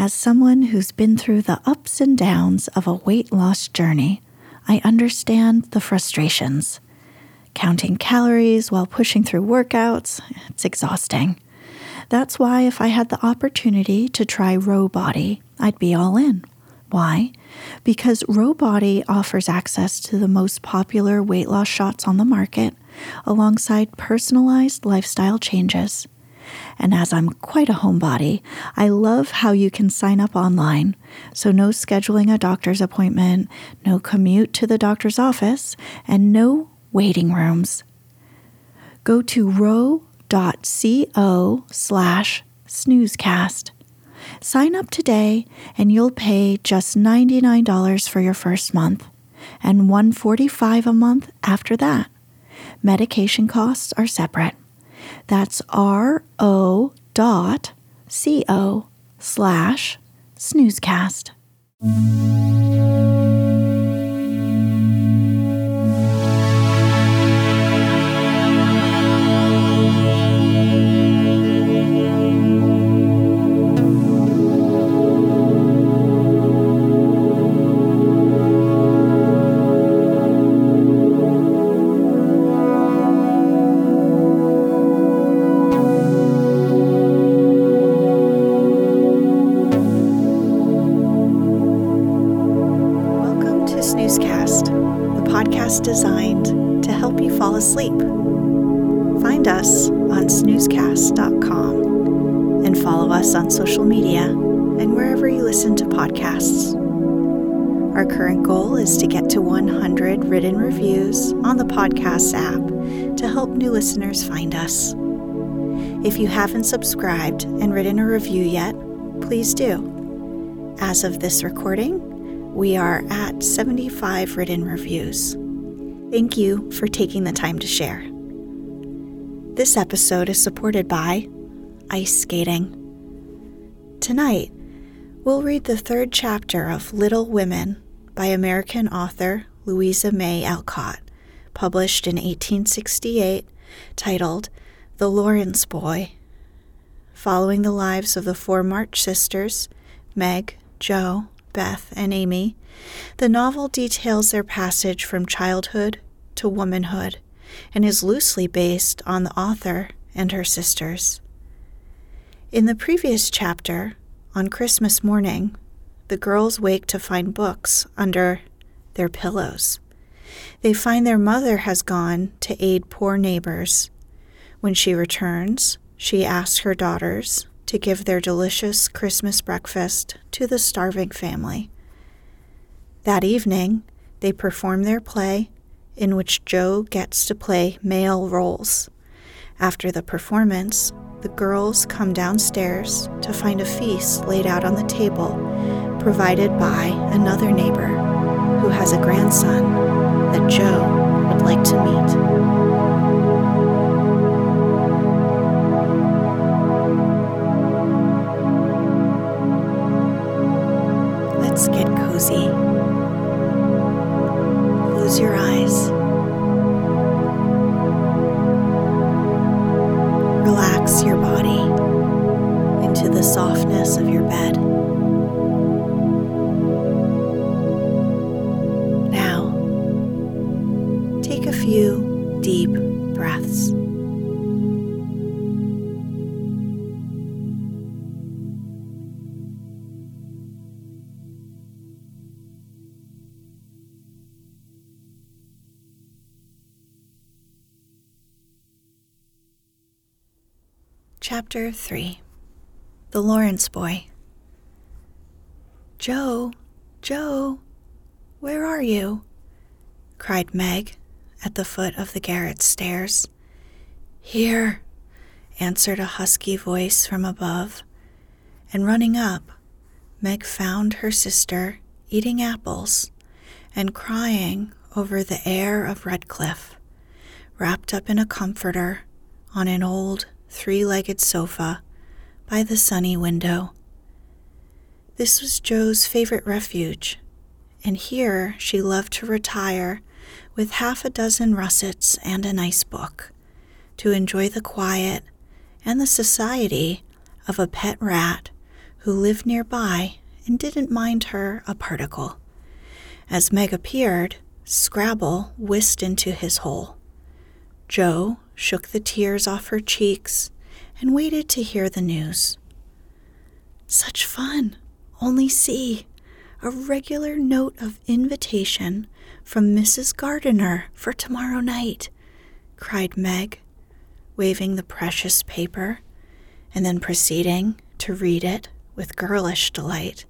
As someone who's been through the ups and downs of a weight loss journey, I understand the frustrations. Counting calories while pushing through workouts, it's exhausting. That's why, if I had the opportunity to try Ro Body, I'd be all in. Why? Because Ro Body offers access to the most popular weight loss shots on the market, alongside personalized lifestyle changes. And as I'm quite a homebody, I love how you can sign up online. So, no scheduling a doctor's appointment, no commute to the doctor's office, and no waiting rooms. Go to ro.co slash snoozecast. Sign up today and you'll pay just $99 for your first month and 145 a month after that. Medication costs are separate. That's ro dot co slash snoozecast. New listeners find us. If you haven't subscribed and written a review yet, please do. As of this recording, we are at 75 written reviews. Thank you for taking the time to share. This episode is supported by ice skating. Tonight, we'll read the third chapter of Little Women by American author Louisa May Alcott, published in 1868, titled The Laurence Boy. Following the lives of the four March sisters, Meg, Jo, Beth, and Amy, the novel details their passage from childhood to womanhood and is loosely based on the author and her sisters. In the previous chapter, on Christmas morning, the girls wake to find books under their pillows. They find their mother has gone to aid poor neighbors. When she returns, she asks her daughters to give their delicious Christmas breakfast to the starving family. That evening, they perform their play, in which Jo gets to play male roles. After the performance, the girls come downstairs to find a feast laid out on the table, provided by another neighbor who has a grandson that Jo would like to meet. Let's get cozy. Close your eyes. Chapter 3 The Laurence Boy. Jo, Jo, where are you? cried Meg at the foot of the garret stairs. Here, answered a husky voice from above, and running up, Meg found her sister eating apples and crying over the heir of Redclyffe, wrapped up in a comforter on an old three legged sofa by the sunny window. This was Jo's favorite refuge, and here she loved to retire with half a dozen russets and a nice book to enjoy the quiet and the society of a pet rat who lived nearby and didn't mind her a particle. As Meg appeared, Scrabble whisked into his hole. Jo shook the tears off her cheeks and waited to hear the news. Such fun! Only see! A regular note of invitation from Mrs. Gardiner for tomorrow night, cried Meg, waving the precious paper and then proceeding to read it with girlish delight.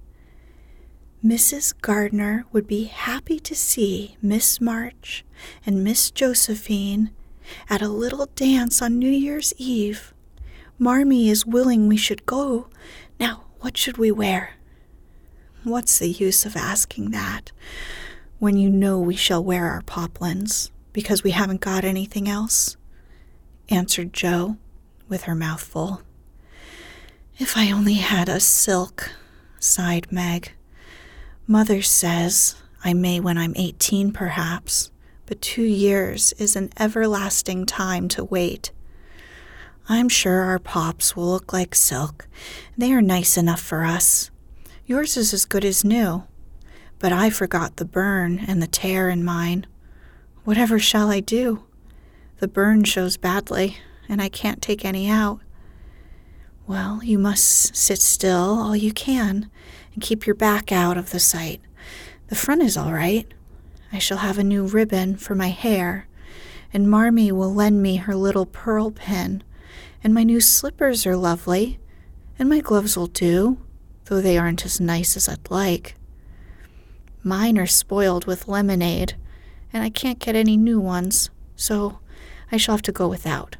Mrs. Gardiner would be happy to see Miss March and Miss Josephine at a little dance on New Year's Eve. Marmee is willing we should go. Now, what should we wear? What's the use of asking that when you know we shall wear our poplins because we haven't got anything else? answered Jo with her mouth full. If I only had a silk, sighed Meg. Mother says I may when I'm 18, perhaps, but two years is an everlasting time to wait. I'm sure our pops will look like silk. They are nice enough for us. Yours is as good as new, but I forgot the burn and the tear in mine. Whatever shall I do? The burn shows badly, and I can't take any out. Well, you must sit still all you can and keep your back out of the sight. The front is all right. I shall have a new ribbon for my hair, and Marmee will lend me her little pearl pin, and my new slippers are lovely, and my gloves will do, though they aren't as nice as I'd like. Mine are spoiled with lemonade, and I can't get any new ones, so I shall have to go without,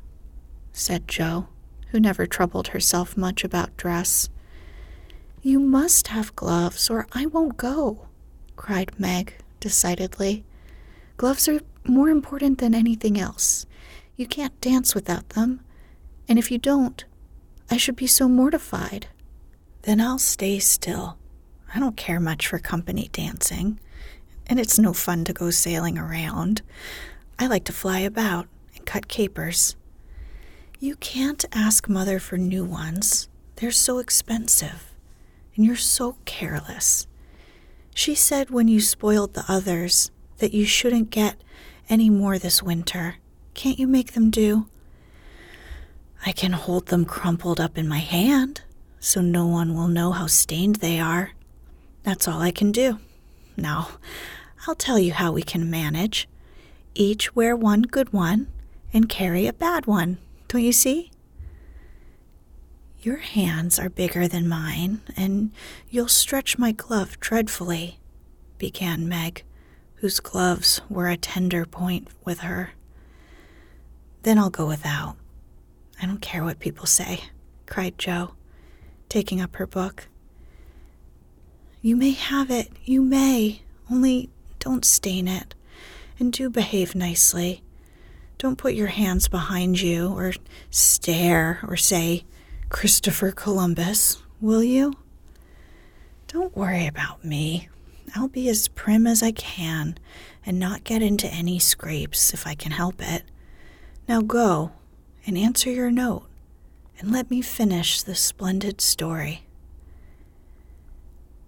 said Jo who never troubled herself much about dress. You must have gloves, or I won't go, cried Meg decidedly. Gloves are more important than anything else. You can't dance without them, and if you don't, I should be so mortified. Then I'll stay still. I don't care much for company dancing, and it's no fun to go sailing around. I like to fly about and cut capers. You can't ask Mother for new ones. They're so expensive. And you're so careless. She said when you spoiled the others that you shouldn't get any more this winter. Can't you make them do? I can hold them crumpled up in my hand so no one will know how stained they are. That's all I can do. Now, I'll tell you how we can manage. Each wear one good one and carry a bad one. Don't you see? Your hands are bigger than mine, and you'll stretch my glove dreadfully, began Meg, whose gloves were a tender point with her. Then I'll go without. I don't care what people say, cried Jo, taking up her book. You may have it, you may, only don't stain it, and do behave nicely. Don't put your hands behind you or stare or say, Christopher Columbus, will you? Don't worry about me. I'll be as prim as I can and not get into any scrapes if I can help it. Now go and answer your note and let me finish this splendid story.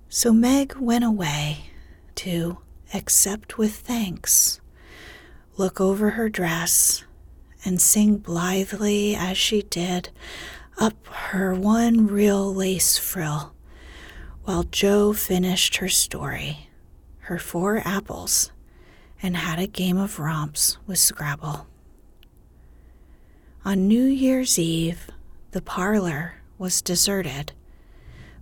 So Meg went away to accept with thanks look over her dress, and sing blithely as she did up her one real lace frill, while Jo finished her story, her four apples, and had a game of romps with Scrabble. On New Year's Eve, the parlor was deserted,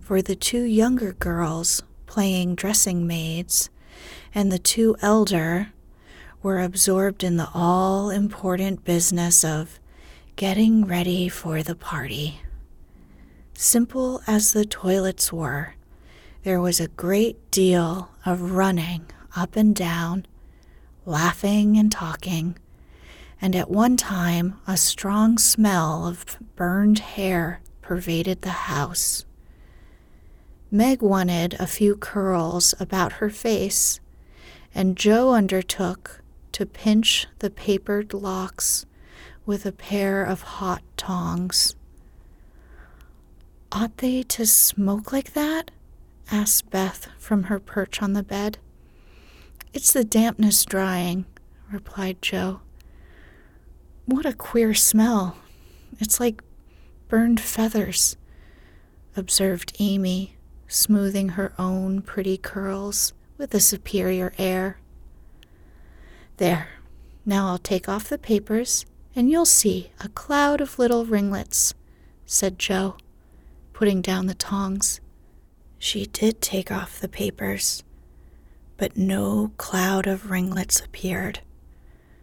for the two younger girls playing dressing maids and the two elder were absorbed in the all important business of getting ready for the party. Simple as the toilets were, there was a great deal of running up and down, laughing and talking, and at one time a strong smell of burned hair pervaded the house. Meg wanted a few curls about her face, and Jo undertook to pinch the papered locks with a pair of hot tongs. Ought they to smoke like that? asked Beth from her perch on the bed. It's the dampness drying, replied Jo. What a queer smell. It's like burned feathers, observed Amy, smoothing her own pretty curls with a superior air. There, now I'll take off the papers, and you'll see a cloud of little ringlets, said Jo, putting down the tongs. She did take off the papers, but no cloud of ringlets appeared,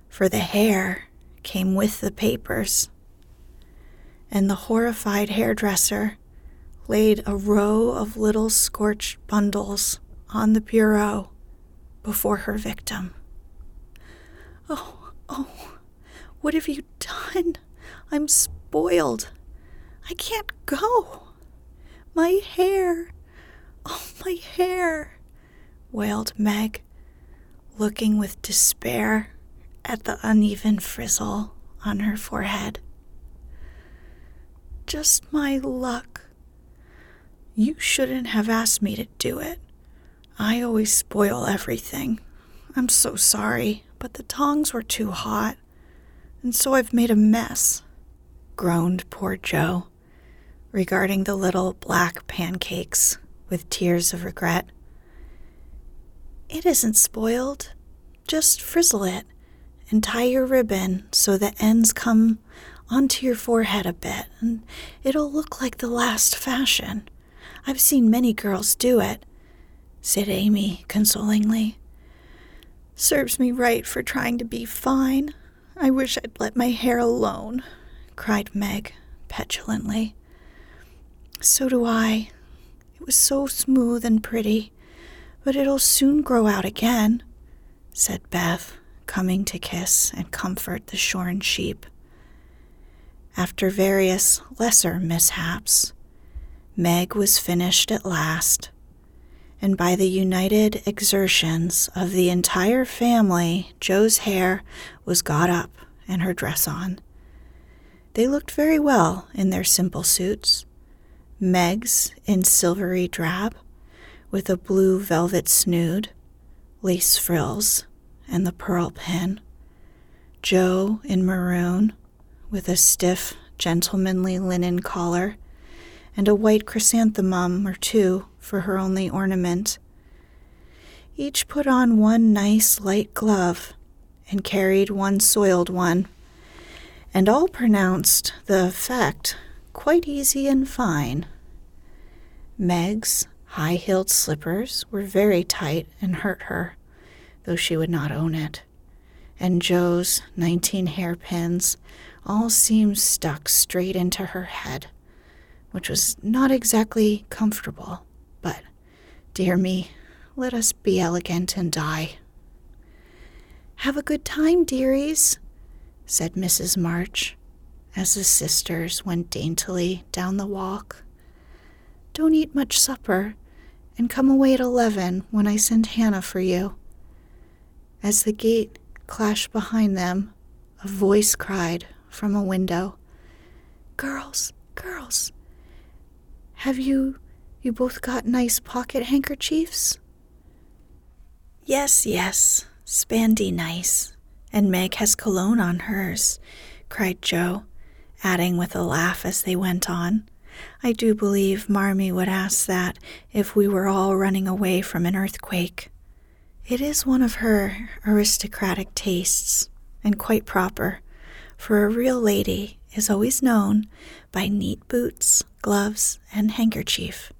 for the hair came with the papers. And the horrified hairdresser laid a row of little scorched bundles on the bureau before her victim. Oh, oh, what have you done? I'm spoiled. I can't go. My hair. Oh, my hair, wailed Meg, looking with despair at the uneven frizzle on her forehead. Just my luck. You shouldn't have asked me to do it. I always spoil everything. I'm so sorry, but the tongs were too hot, and so I've made a mess, groaned poor Jo, regarding the little black pancakes with tears of regret. It isn't spoiled. Just frizzle it and tie your ribbon so the ends come onto your forehead a bit, and it'll look like the last fashion. I've seen many girls do it, said Amy consolingly. Serves me right for trying to be fine. I wish I'd let my hair alone, cried Meg petulantly. So do I, it was so smooth and pretty, but it'll soon grow out again, said Beth, coming to kiss and comfort the shorn sheep. After various lesser mishaps, Meg was finished at last, and by the united exertions of the entire family, Jo's hair was got up and her dress on. They looked very well in their simple suits Meg's in silvery drab, with a blue velvet snood, lace frills, and the pearl pin. Jo in maroon, with a stiff, gentlemanly linen collar, and a white chrysanthemum or two for her only ornament. Each put on one nice light glove and carried one soiled one, and all pronounced the effect quite easy and fine. Meg's high heeled slippers were very tight and hurt her, though she would not own it. And Jo's 19 hairpins all seemed stuck straight into her head, which was not exactly comfortable, but, dear me, let us be elegant and die. Have a good time, dearies, said Mrs. March as the sisters went daintily down the walk. Don't eat much supper, and come away at eleven when I send Hannah for you. As the gate clashed behind them, a voice cried from a window, Girls, girls, have you you both got nice pocket handkerchiefs? Yes, yes, spandy nice, and Meg has cologne on hers, cried Jo, adding with a laugh as they went on. I do believe Marmee would ask that if we were all running away from an earthquake. It is one of her aristocratic tastes, and quite proper, for a real lady is always known by neat boots, gloves, and handkerchief,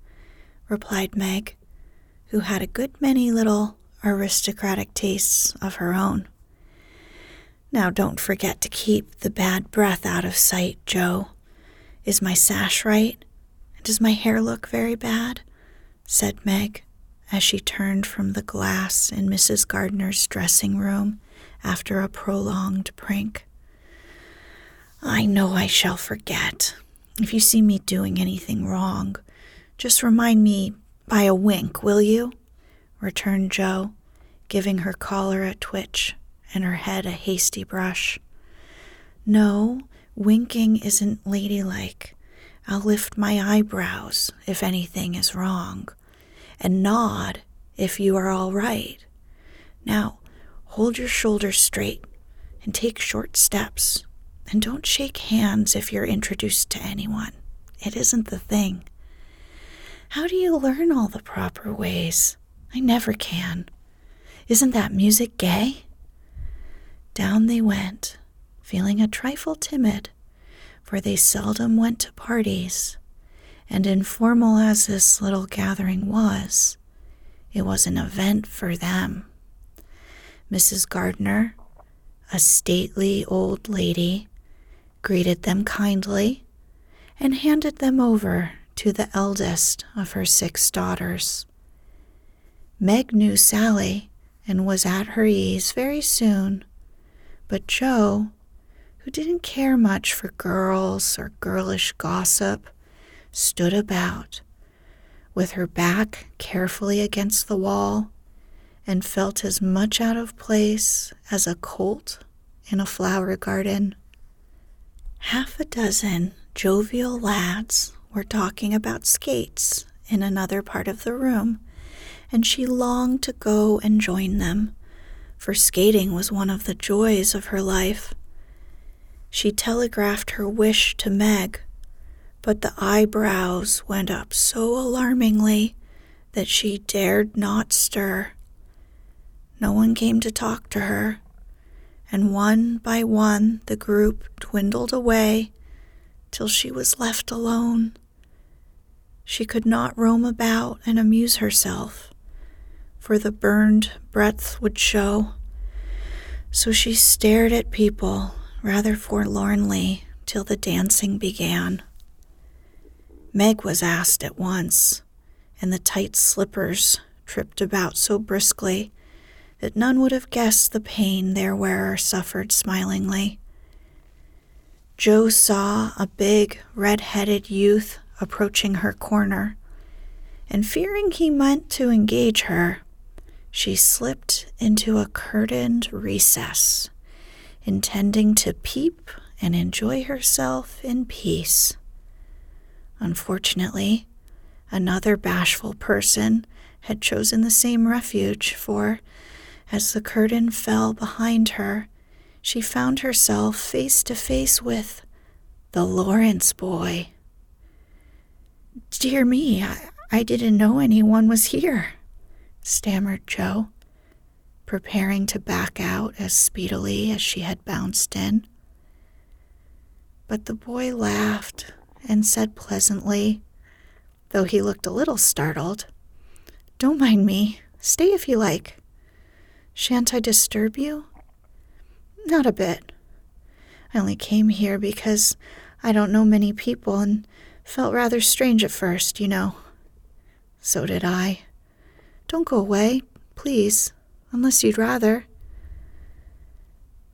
replied Meg, who had a good many little aristocratic tastes of her own. Now don't forget to keep the bad breath out of sight, Jo. Is my sash right? And does my hair look very bad? said Meg as she turned from the glass in Mrs. Gardiner's dressing room after a prolonged prank. I know I shall forget. If you see me doing anything wrong, just remind me by a wink, will you? returned Jo, giving her collar a twitch and her head a hasty brush. No, winking isn't ladylike. I'll lift my eyebrows if anything is wrong, and nod if you are all right. Now, hold your shoulders straight and take short steps, and don't shake hands if you're introduced to anyone. It isn't the thing. How do you learn all the proper ways? I never can. Isn't that music gay? Down they went, feeling a trifle timid, for they seldom went to parties, and informal as this little gathering was, it was an event for them. Mrs. Gardiner, a stately old lady, greeted them kindly and handed them over to the eldest of her six daughters. Meg knew Sally and was at her ease very soon but Jo, who didn't care much for girls or girlish gossip, stood about, with her back carefully against the wall, and felt as much out of place as a colt in a flower garden. Half a dozen jovial lads were talking about skates in another part of the room, and she longed to go and join them for skating was one of the joys of her life. She telegraphed her wish to Meg, but the eyebrows went up so alarmingly that she dared not stir. No one came to talk to her, and one by one the group dwindled away till she was left alone. She could not roam about and amuse herself for the burned breadth would show. So she stared at people rather forlornly till the dancing began. Meg was asked at once, and the tight slippers tripped about so briskly that none would have guessed the pain their wearer suffered smilingly. Jo saw a big, red headed youth approaching her corner, and fearing he meant to engage her, she slipped into a curtained recess, intending to peep and enjoy herself in peace. Unfortunately, another bashful person had chosen the same refuge, for as the curtain fell behind her, she found herself face to face with the Laurence boy. Dear me, I, I didn't know anyone was here stammered Jo, preparing to back out as speedily as she had bounced in. But the boy laughed and said pleasantly, though he looked a little startled, Don't mind me. Stay if you like. Shan't I disturb you? Not a bit. I only came here because I don't know many people and felt rather strange at first, you know. So did I. Don't go away, please, unless you'd rather.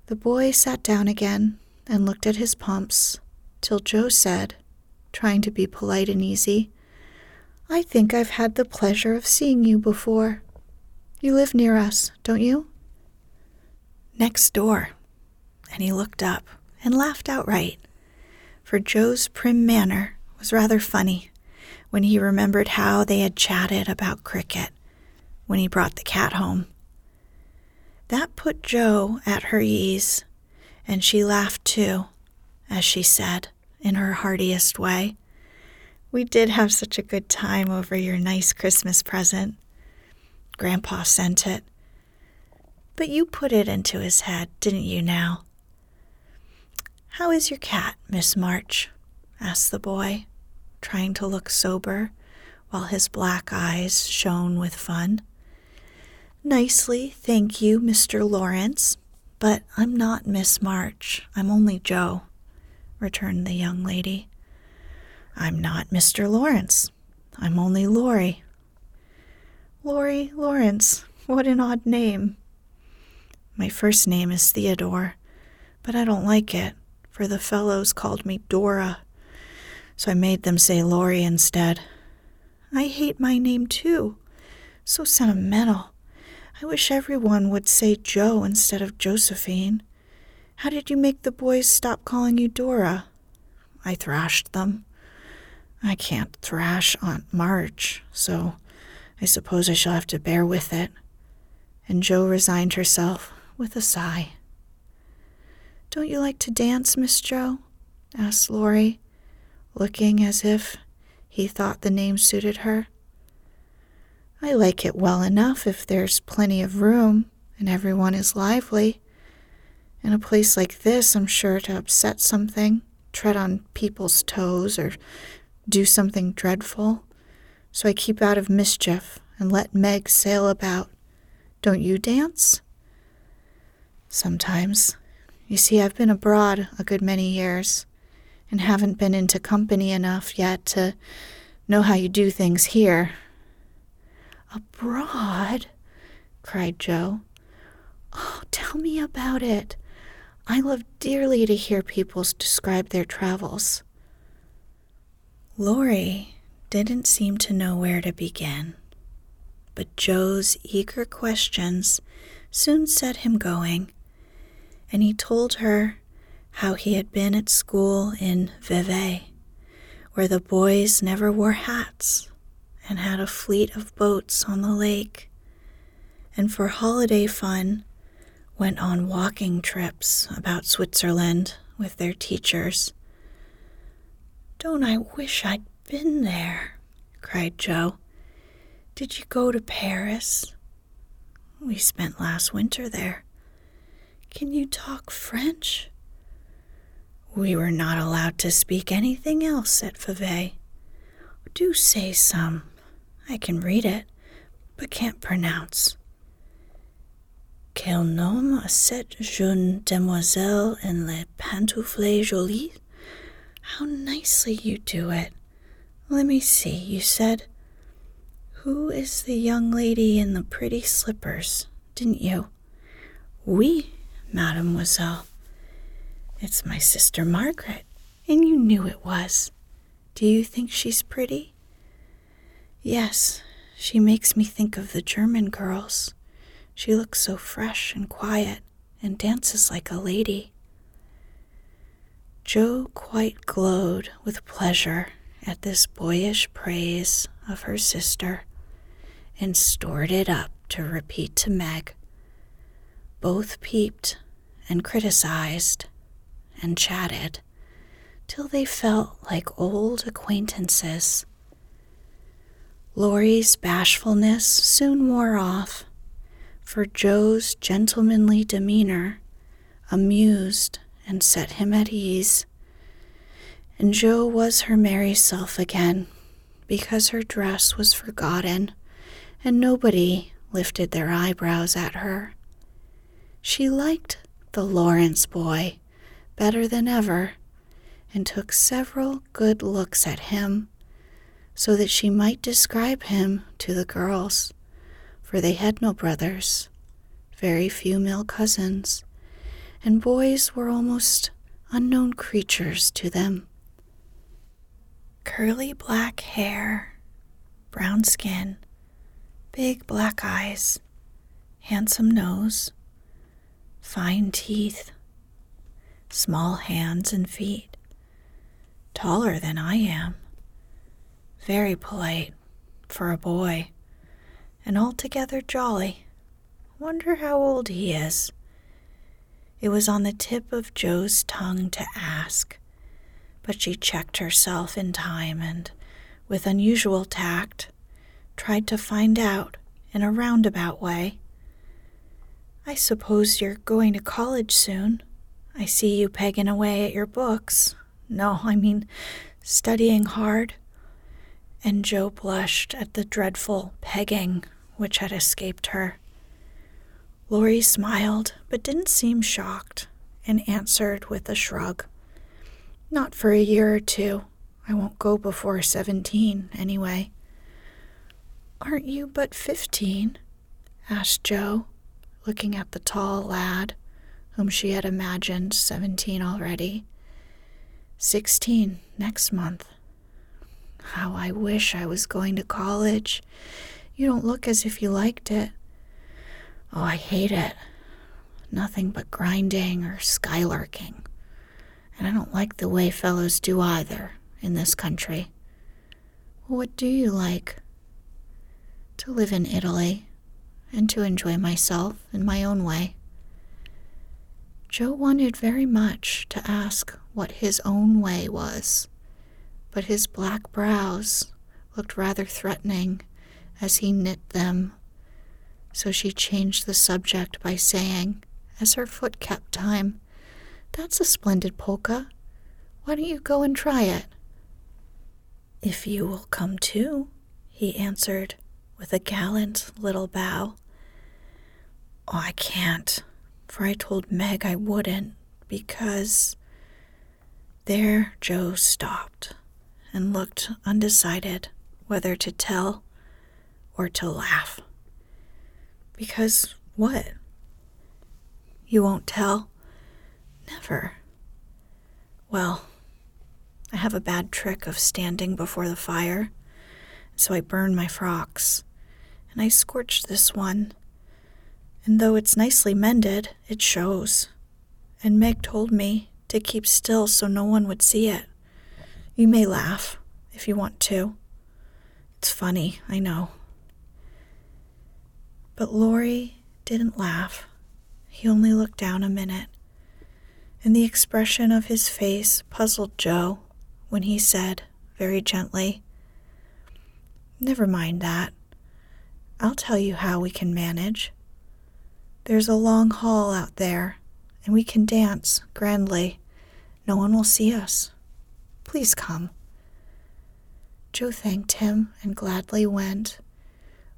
The boy sat down again and looked at his pumps till Jo said, trying to be polite and easy, I think I've had the pleasure of seeing you before. You live near us, don't you? Next door. And he looked up and laughed outright, for Jo's prim manner was rather funny when he remembered how they had chatted about cricket when he brought the cat home. That put Jo at her ease, and she laughed too, as she said, in her heartiest way, We did have such a good time over your nice Christmas present. Grandpa sent it. But you put it into his head, didn't you now? How is your cat, Miss March? asked the boy, trying to look sober while his black eyes shone with fun. Nicely, thank you, Mr. Laurence, but I'm not Miss March. I'm only Jo, returned the young lady. I'm not Mr. Laurence. I'm only Laurie. Laurie Laurence, what an odd name. My first name is Theodore, but I don't like it, for the fellows called me Dora, so I made them say Laurie instead. I hate my name too. So sentimental. I wish everyone would say Jo instead of Josephine. How did you make the boys stop calling you Dora? I thrashed them. I can't thrash Aunt March, so I suppose I shall have to bear with it. And Jo resigned herself with a sigh. Don't you like to dance, Miss Jo? asked Laurie, looking as if he thought the name suited her. I like it well enough if there's plenty of room and everyone is lively. In a place like this, I'm sure to upset something, tread on people's toes, or do something dreadful. So I keep out of mischief and let Meg sail about. Don't you dance? Sometimes. You see, I've been abroad a good many years and haven't been into company enough yet to know how you do things here. Abroad? cried Jo. Oh, tell me about it. I love dearly to hear people describe their travels. Laurie didn't seem to know where to begin, but Jo's eager questions soon set him going, and he told her how he had been at school in Vevey, where the boys never wore hats and had a fleet of boats on the lake, and for holiday fun went on walking trips about Switzerland with their teachers. Don't I wish I'd been there? cried Jo. Did you go to Paris? We spent last winter there. Can you talk French? We were not allowed to speak anything else at Vevey. Do say some. I can read it, but can't pronounce. Quel nom a cette jeune demoiselle en les pantoufles jolies? How nicely you do it. Let me see, you said. Who is the young lady in the pretty slippers, didn't you? Oui, mademoiselle. It's my sister Margaret, and you knew it was. Do you think she's pretty? Yes, she makes me think of the German girls. She looks so fresh and quiet and dances like a lady. Jo quite glowed with pleasure at this boyish praise of her sister and stored it up to repeat to Meg. Both peeped and criticized and chatted till they felt like old acquaintances. Laurie's bashfulness soon wore off for Jo's gentlemanly demeanor amused and set him at ease. And Jo was her merry self again, because her dress was forgotten, and nobody lifted their eyebrows at her. She liked the Laurence boy better than ever, and took several good looks at him, so that she might describe him to the girls for they had no brothers, very few male cousins, and boys were almost unknown creatures to them. Curly black hair, brown skin, big black eyes, handsome nose, fine teeth, small hands and feet, taller than I am, very polite for a boy and altogether jolly. Wonder how old he is. It was on the tip of Jo's tongue to ask, but she checked herself in time and, with unusual tact, tried to find out in a roundabout way. I suppose you're going to college soon. I see you pegging away at your books. No, I mean studying hard. And Jo blushed at the dreadful pegging which had escaped her. Laurie smiled, but didn't seem shocked, and answered with a shrug. Not for a year or two. I won't go before seventeen, anyway. Aren't you but fifteen? asked Jo, looking at the tall lad, whom she had imagined seventeen already. Sixteen next month. How I wish I was going to college you don't look as if you liked it. Oh, I hate it. Nothing but grinding or skylarking. And I don't like the way fellows do either in this country. What do you like? To live in Italy and to enjoy myself in my own way. Jo wanted very much to ask what his own way was, but his black brows looked rather threatening as he knit them. So she changed the subject by saying, as her foot kept time, That's a splendid polka. Why don't you go and try it? If you will come too, he answered with a gallant little bow. Oh, I can't, for I told Meg I wouldn't, because. There Jo stopped and looked undecided whether to tell or to laugh. Because what? You won't tell? Never. Well, I have a bad trick of standing before the fire, so I burn my frocks, and I scorched this one. And though it's nicely mended, it shows. And Meg told me to keep still so no one would see it. You may laugh if you want to. It's funny, I know. But Laurie didn't laugh. He only looked down a minute, and the expression of his face puzzled Jo when he said, very gently, Never mind that. I'll tell you how we can manage. There's a long hall out there, and we can dance grandly. No one will see us. Please come. Jo thanked him and gladly went,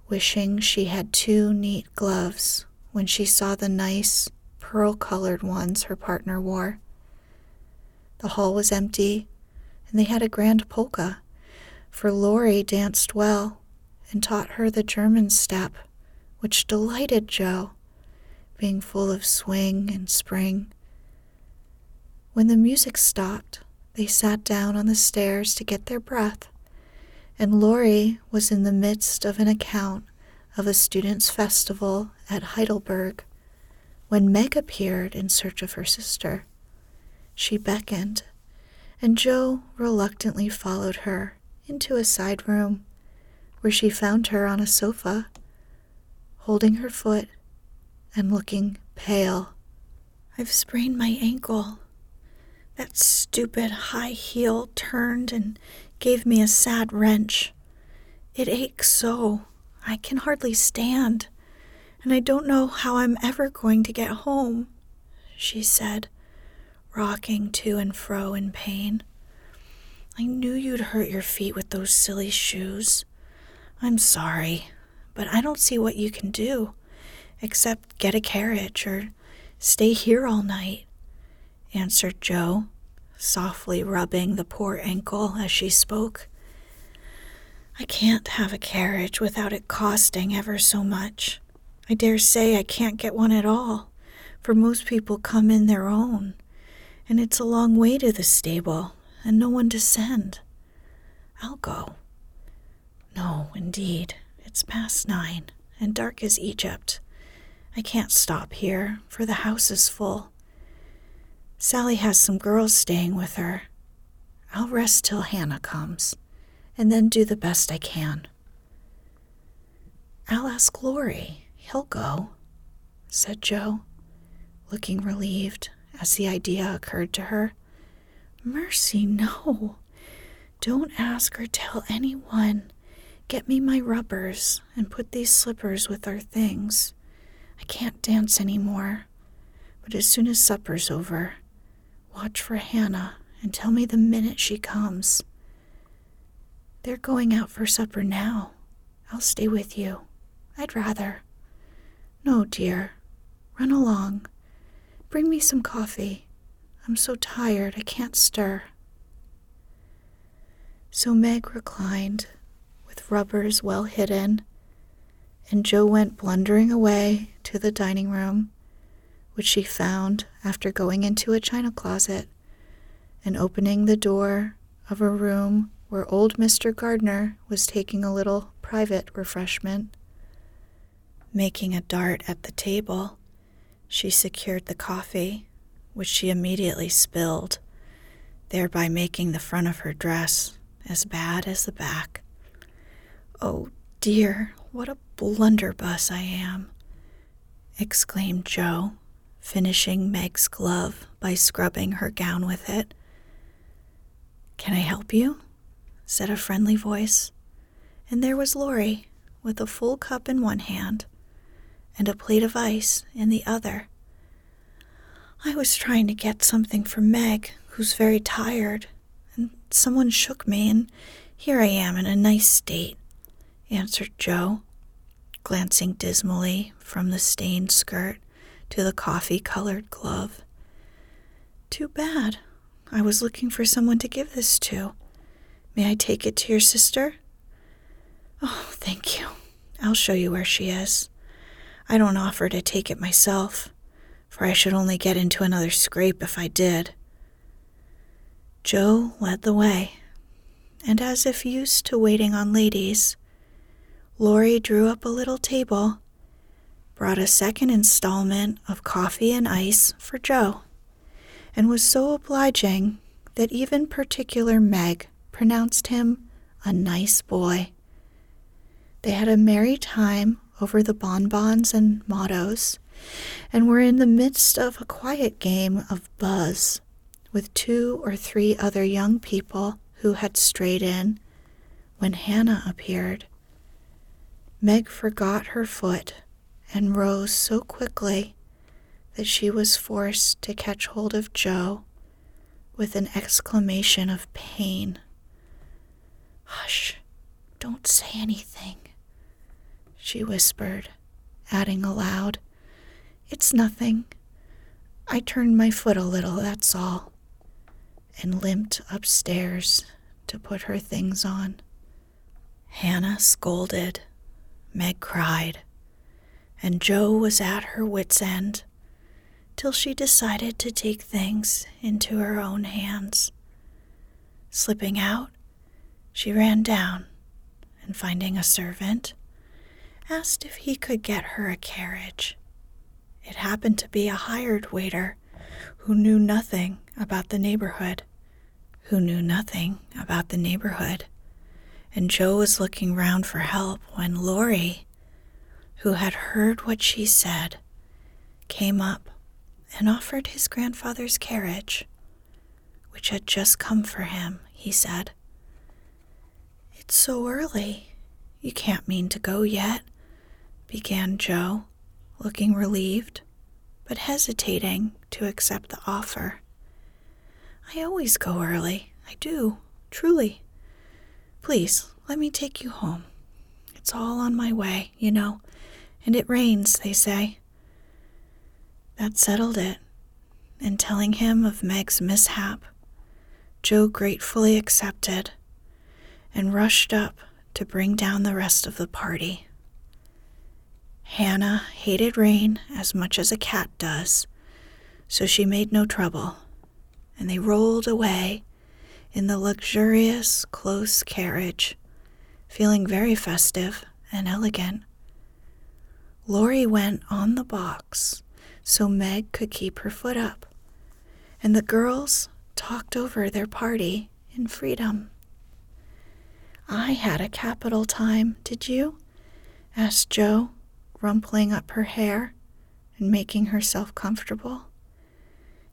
wishing she had two neat gloves when she saw the nice pearl colored ones her partner wore. The hall was empty, and they had a grand polka, for Laurie danced well and taught her the German step, which delighted Jo, being full of swing and spring. When the music stopped, they sat down on the stairs to get their breath, and Laurie was in the midst of an account of a students' festival at Heidelberg when Meg appeared in search of her sister. She beckoned and Jo reluctantly followed her into a side room where she found her on a sofa, holding her foot and looking pale. I've sprained my ankle. That stupid high heel turned and gave me a sad wrench. It aches so, I can hardly stand, and I don't know how I'm ever going to get home, she said rocking to and fro in pain. I knew you'd hurt your feet with those silly shoes. I'm sorry, but I don't see what you can do except get a carriage or stay here all night, answered Jo, softly rubbing the poor ankle as she spoke. I can't have a carriage without it costing ever so much. I dare say I can't get one at all, for most people come in their own and it's a long way to the stable, and no one to send. I'll go. No, indeed, it's past nine, and dark as Egypt. I can't stop here, for the house is full. Sally has some girls staying with her. I'll rest till Hannah comes, and then do the best I can. I'll ask Laurie. He'll go, said Jo, looking relieved as the idea occurred to her. Mercy, no. Don't ask or tell anyone. Get me my rubbers and put these slippers with our things. I can't dance any more. But as soon as supper's over, watch for Hannah and tell me the minute she comes. They're going out for supper now. I'll stay with you. I'd rather. No, dear. Run along. Bring me some coffee. I'm so tired I can't stir. So Meg reclined, rubbers well hidden, and Jo went blundering away to the dining room, which she found after going into a china closet and opening the door of a room where old Mr. Gardiner was taking a little private refreshment. Making a dart at the table, she secured the coffee, which she immediately spilled, thereby making the front of her dress as bad as the back. Oh dear, what a blunderbuss I am, exclaimed Jo, finishing Meg's glove by scrubbing her gown with it. Can I help you? said a friendly voice, and there was Laurie with a full cup in one hand and a plate of ice in the other. I was trying to get something for Meg, who's very tired, and someone shook me, and here I am in a nice state, answered Jo, glancing dismally from the stained skirt to the coffee colored glove. Too bad. I was looking for someone to give this to. May I take it to your sister? Oh, thank you. I'll show you where she is. I don't offer to take it myself, for I should only get into another scrape if I did. Jo led the way, and as if used to waiting on ladies, Laurie drew up a little table, brought a second installment of coffee and ice for Jo, and was so obliging that even particular Meg pronounced him a nice boy. They had a merry time over the bonbons and mottos, and were in the midst of a quiet game of buzz with two or three other young people who had strayed in when Hannah appeared. Meg forgot her foot and rose so quickly that she was forced to catch hold of Jo with an exclamation of pain. Hush, don't say anything, she whispered, adding aloud, It's nothing. I turned my foot a little, that's all, and limped upstairs to put her things on. Hannah scolded Meg cried, and Jo was at her wits' end till she decided to take things into her own hands. Slipping out, she ran down and finding a servant, asked if he could get her a carriage. It happened to be a hired waiter who knew nothing about the neighborhood, who knew nothing about the neighborhood and Jo was looking round for help when Laurie, who had heard what she said, came up and offered his grandfather's carriage, which had just come for him, he said. It's so early. You can't mean to go yet, began Jo, looking relieved, but hesitating to accept the offer. I always go early. I do, truly. Please, let me take you home. It's all on my way, you know, and it rains, they say. That settled it, and telling him of Meg's mishap, Jo gratefully accepted and rushed up to bring down the rest of the party. Hannah hated rain as much as a cat does, so she made no trouble, and they rolled away in the luxurious, close carriage, feeling very festive and elegant. Laurie went on the box so Meg could keep her foot up, and the girls talked over their party in freedom. I had a capital time, did you? asked Jo, rumpling up her hair and making herself comfortable.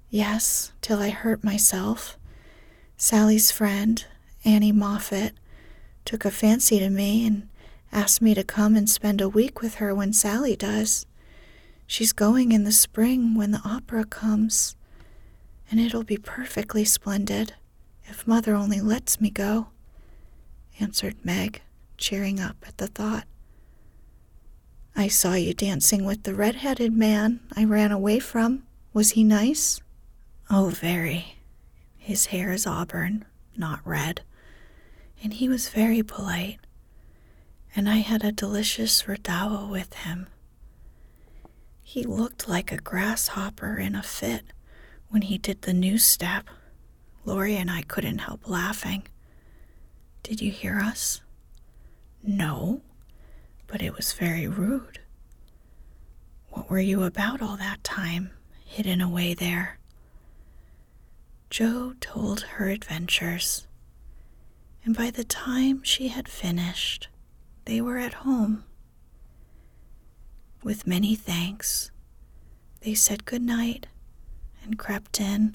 Yes, till I hurt myself, Sally's friend, Annie Moffat, took a fancy to me and asked me to come and spend a week with her when Sally does. She's going in the spring when the opera comes, and it'll be perfectly splendid if Mother only lets me go, answered Meg, cheering up at the thought. I saw you dancing with the red-headed man I ran away from. Was he nice? Oh, very. His hair is auburn, not red, and he was very polite, and I had a delicious redowa with him. He looked like a grasshopper in a fit when he did the new step. Laurie and I couldn't help laughing. Did you hear us? No, but it was very rude. What were you about all that time, hidden away there? Jo told her adventures, and by the time she had finished, they were at home. With many thanks, they said good night and crept in,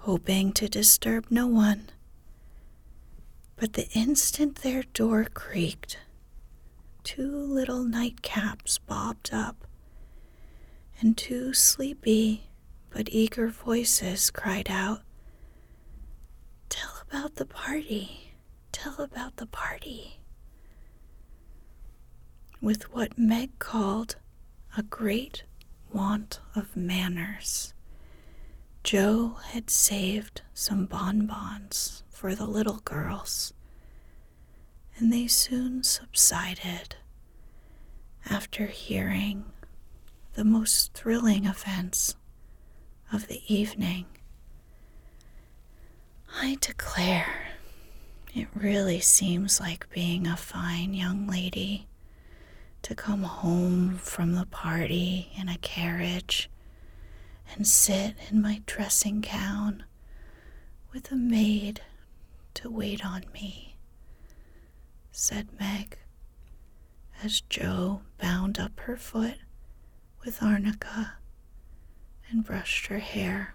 hoping to disturb no one. But the instant their door creaked, two little nightcaps bobbed up, and two sleepy but eager voices cried out, Tell about the party, tell about the party. With what Meg called a great want of manners. Jo had saved some bonbons for the little girls, and they soon subsided after hearing the most thrilling events of the evening. I declare, it really seems like being a fine young lady to come home from the party in a carriage and sit in my dressing gown with a maid to wait on me, said Meg as Jo bound up her foot with arnica and brushed her hair.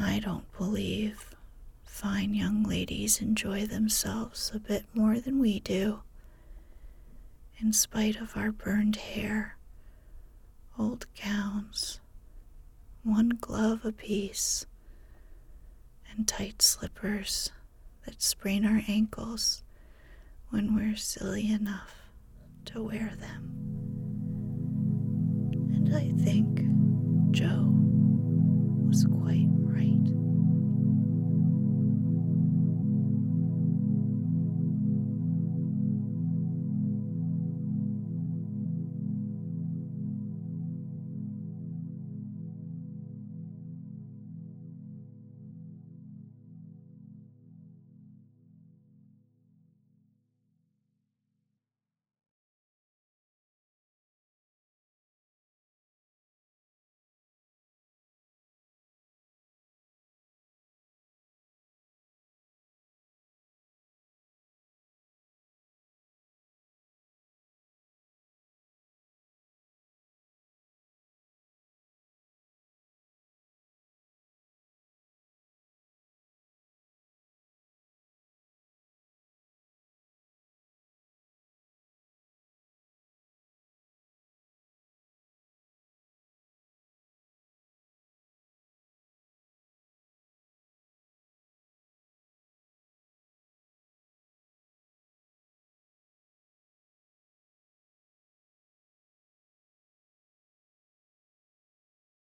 I don't believe fine young ladies enjoy themselves a bit more than we do in spite of our burned hair, old gowns, one glove apiece, and tight slippers that sprain our ankles when we're silly enough to wear them. And I think Jo was quite